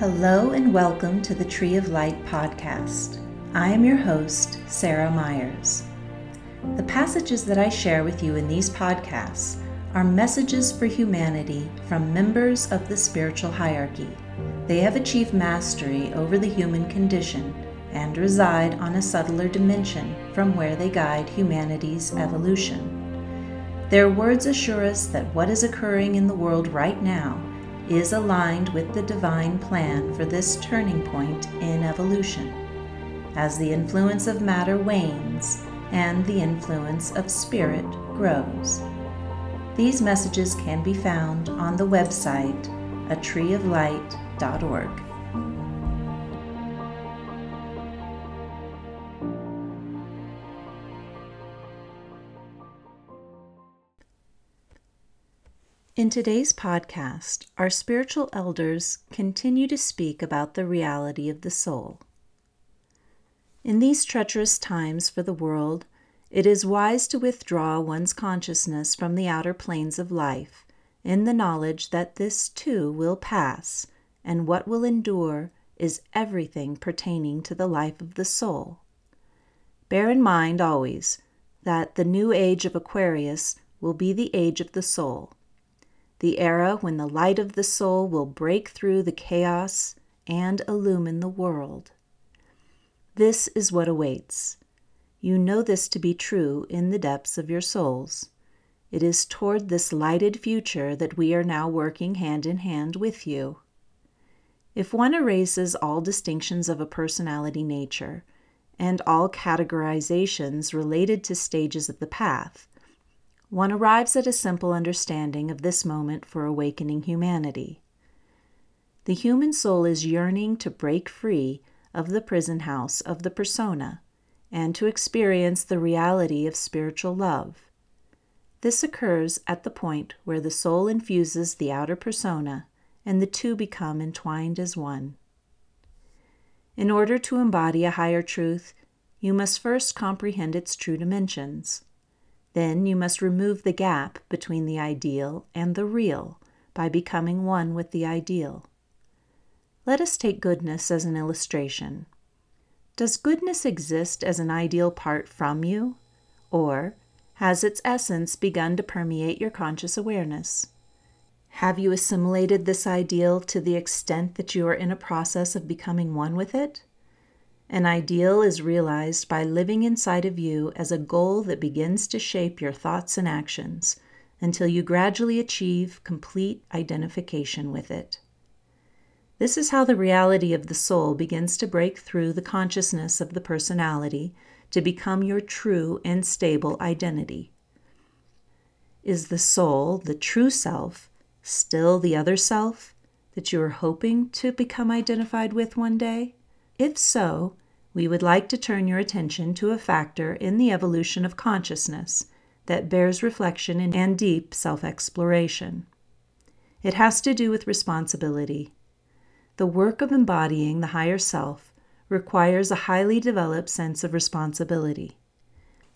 Hello and welcome to the Tree of Light podcast. I am your host, Sarah Myers. The passages that I share with you in these podcasts are messages for humanity from members of the spiritual hierarchy. They have achieved mastery over the human condition and reside on a subtler dimension from where they guide humanity's evolution. Their words assure us that what is occurring in the world right now is aligned with the divine plan for this turning point in evolution, as the influence of matter wanes and the influence of spirit grows. These messages can be found on the website atreeoflight.org. In today's podcast, our spiritual elders continue to speak about the reality of the soul. In these treacherous times for the world, it is wise to withdraw one's consciousness from the outer planes of life in the knowledge that this too will pass, and what will endure is everything pertaining to the life of the soul. Bear in mind always that the new age of Aquarius will be the age of the soul the era when the light of the soul will break through the chaos and illumine the world. This is what awaits. You know this to be true in the depths of your souls. It is toward this lighted future that we are now working hand in hand with you. If one erases all distinctions of a personality nature and all categorizations related to stages of the path, one arrives at a simple understanding of this moment for awakening humanity. The human soul is yearning to break free of the prison house of the persona and to experience the reality of spiritual love. This occurs at the point where the soul infuses the outer persona and the two become entwined as one. In order to embody a higher truth, you must first comprehend its true dimensions. Then you must remove the gap between the ideal and the real by becoming one with the ideal. Let us take goodness as an illustration. Does goodness exist as an ideal part from you? Or has its essence begun to permeate your conscious awareness? Have you assimilated this ideal to the extent that you are in a process of becoming one with it? An ideal is realized by living inside of you as a goal that begins to shape your thoughts and actions until you gradually achieve complete identification with it. This is how the reality of the soul begins to break through the consciousness of the personality to become your true and stable identity. Is the soul, the true self, still the other self that you are hoping to become identified with one day? If so, we would like to turn your attention to a factor in the evolution of consciousness that bears reflection and deep self exploration. It has to do with responsibility. The work of embodying the higher self requires a highly developed sense of responsibility.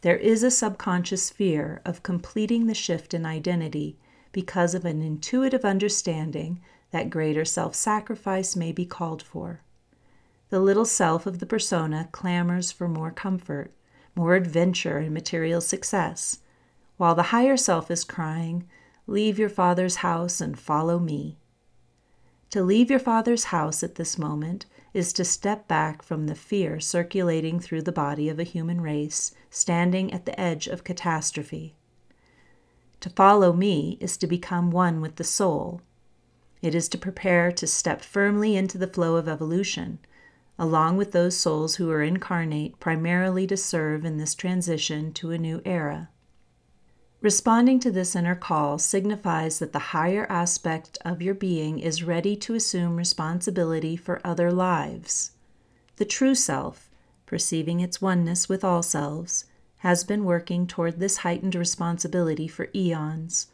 There is a subconscious fear of completing the shift in identity because of an intuitive understanding that greater self sacrifice may be called for. The little self of the persona clamors for more comfort, more adventure, and material success, while the higher self is crying, Leave your father's house and follow me. To leave your father's house at this moment is to step back from the fear circulating through the body of a human race standing at the edge of catastrophe. To follow me is to become one with the soul. It is to prepare to step firmly into the flow of evolution along with those souls who are incarnate primarily to serve in this transition to a new era. Responding to this inner call signifies that the higher aspect of your being is ready to assume responsibility for other lives. The true self, perceiving its oneness with all selves, has been working toward this heightened responsibility for eons,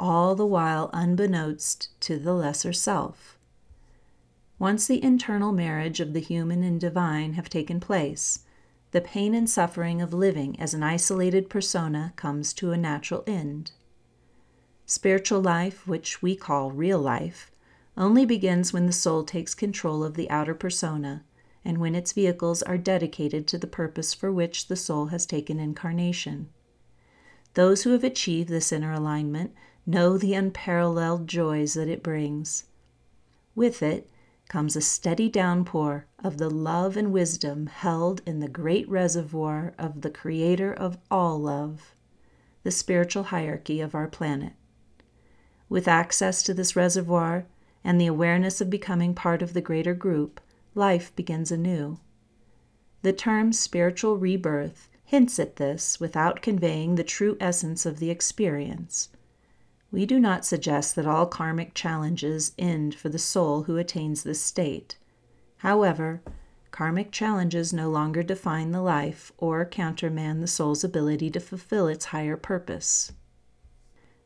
all the while unbeknownst to the lesser self. Once the internal marriage of the human and divine have taken place, the pain and suffering of living as an isolated persona comes to a natural end. Spiritual life, which we call real life, only begins when the soul takes control of the outer persona and when its vehicles are dedicated to the purpose for which the soul has taken incarnation. Those who have achieved this inner alignment know the unparalleled joys that it brings. With it comes a steady downpour of the love and wisdom held in the great reservoir of the Creator of all love, the spiritual hierarchy of our planet. With access to this reservoir and the awareness of becoming part of the greater group, life begins anew. The term spiritual rebirth hints at this without conveying the true essence of the experience. We do not suggest that all karmic challenges end for the soul who attains this state. However, karmic challenges no longer define the life or countermand the soul's ability to fulfill its higher purpose.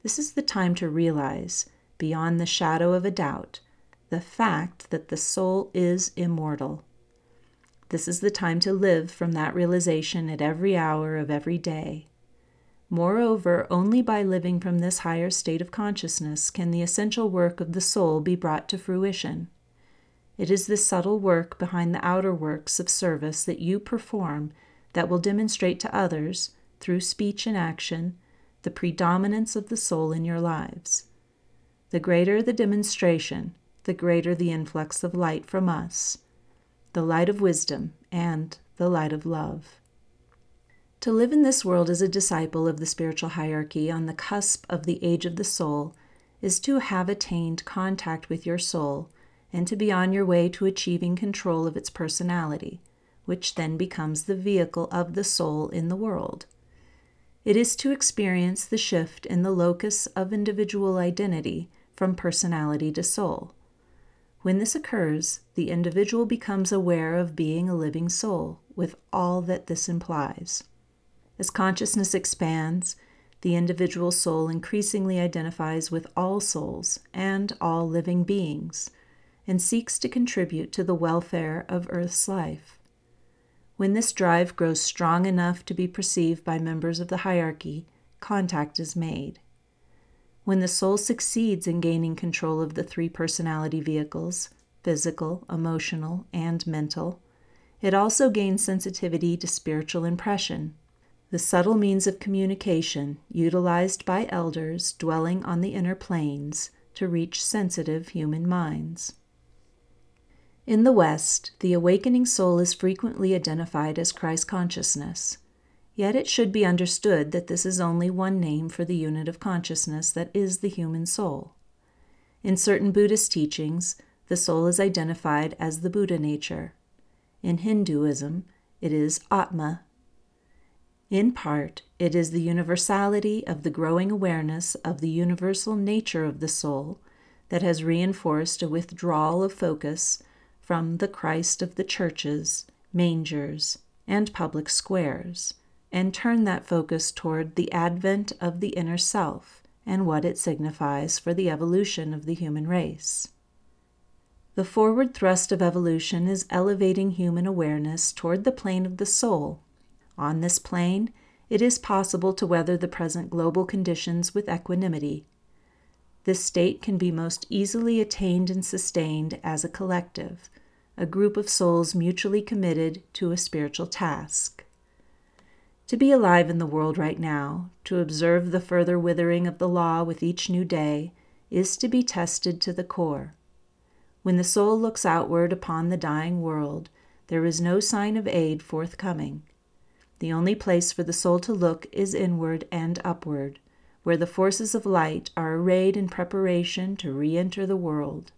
This is the time to realize, beyond the shadow of a doubt, the fact that the soul is immortal. This is the time to live from that realization at every hour of every day. Moreover, only by living from this higher state of consciousness can the essential work of the soul be brought to fruition. It is this subtle work behind the outer works of service that you perform that will demonstrate to others, through speech and action, the predominance of the soul in your lives. The greater the demonstration, the greater the influx of light from us, the light of wisdom and the light of love. To live in this world as a disciple of the spiritual hierarchy on the cusp of the age of the soul is to have attained contact with your soul and to be on your way to achieving control of its personality, which then becomes the vehicle of the soul in the world. It is to experience the shift in the locus of individual identity from personality to soul. When this occurs, the individual becomes aware of being a living soul, with all that this implies. As consciousness expands, the individual soul increasingly identifies with all souls and all living beings, and seeks to contribute to the welfare of Earth's life. When this drive grows strong enough to be perceived by members of the hierarchy, contact is made. When the soul succeeds in gaining control of the three personality vehicles physical, emotional, and mental it also gains sensitivity to spiritual impression, the subtle means of communication utilized by elders dwelling on the inner planes to reach sensitive human minds. In the West, the awakening soul is frequently identified as Christ consciousness. Yet it should be understood that this is only one name for the unit of consciousness that is the human soul. In certain Buddhist teachings, the soul is identified as the Buddha nature. In Hinduism, it is Atma. In part, it is the universality of the growing awareness of the universal nature of the soul that has reinforced a withdrawal of focus from the Christ of the churches, mangers, and public squares and turned that focus toward the advent of the inner self and what it signifies for the evolution of the human race. The forward thrust of evolution is elevating human awareness toward the plane of the soul. On this plane, it is possible to weather the present global conditions with equanimity. This state can be most easily attained and sustained as a collective, a group of souls mutually committed to a spiritual task. To be alive in the world right now, to observe the further withering of the law with each new day, is to be tested to the core. When the soul looks outward upon the dying world, there is no sign of aid forthcoming. The only place for the soul to look is inward and upward, where the forces of light are arrayed in preparation to re enter the world.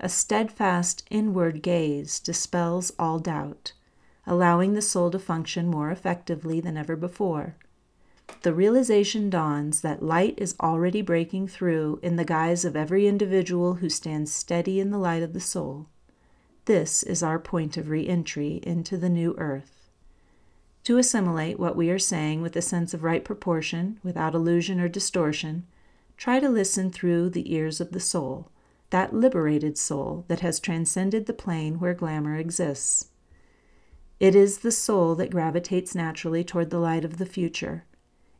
A steadfast inward gaze dispels all doubt allowing the soul to function more effectively than ever before. The realization dawns that light is already breaking through in the guise of every individual who stands steady in the light of the soul. This is our point of re entry into the new earth. To assimilate what we are saying with a sense of right proportion, without illusion or distortion, try to listen through the ears of the soul, that liberated soul that has transcended the plane where glamour exists. It is the soul that gravitates naturally toward the light of the future.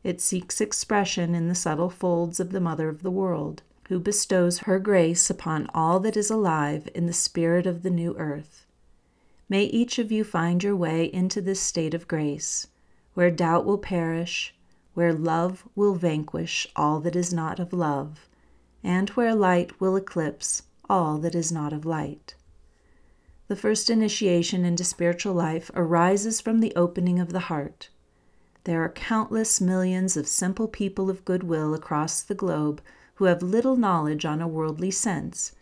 It seeks expression in the subtle folds of the Mother of the world, who bestows her grace upon all that is alive in the spirit of the new earth. May each of you find your way into this state of grace, where doubt will perish, where love will vanquish all that is not of love, and where light will eclipse all that is not of light. The first initiation into spiritual life arises from the opening of the heart. There are countless millions of simple people of goodwill across the globe who have little knowledge on a worldly sense,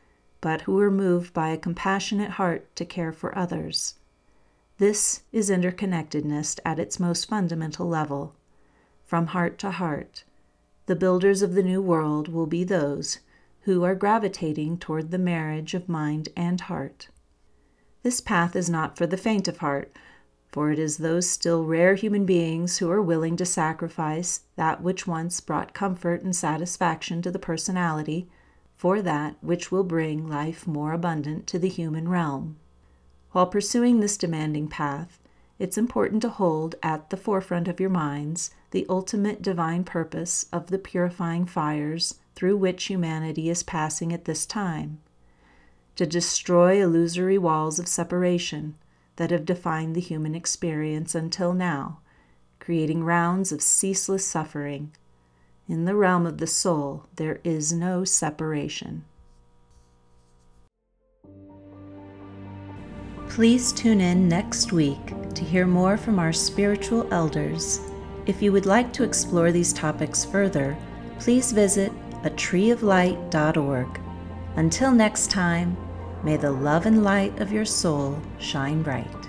but who are moved by a compassionate heart to care for others. This is interconnectedness at its most fundamental level. From heart to heart, the builders of the new world will be those who are gravitating toward the marriage of mind and heart. This path is not for the faint of heart, for it is those still rare human beings who are willing to sacrifice that which once brought comfort and satisfaction to the personality for that which will bring life more abundant to the human realm. While pursuing this demanding path, it's important to hold at the forefront of your minds the ultimate divine purpose of the purifying fires through which humanity is passing at this time to destroy illusory walls of separation that have defined the human experience until now, creating rounds of ceaseless suffering. In the realm of the soul, there is no separation. Please tune in next week to hear more from our spiritual elders. If you would like to explore these topics further, please visit atreeoflight.org. Until next time, may the love and light of your soul shine bright.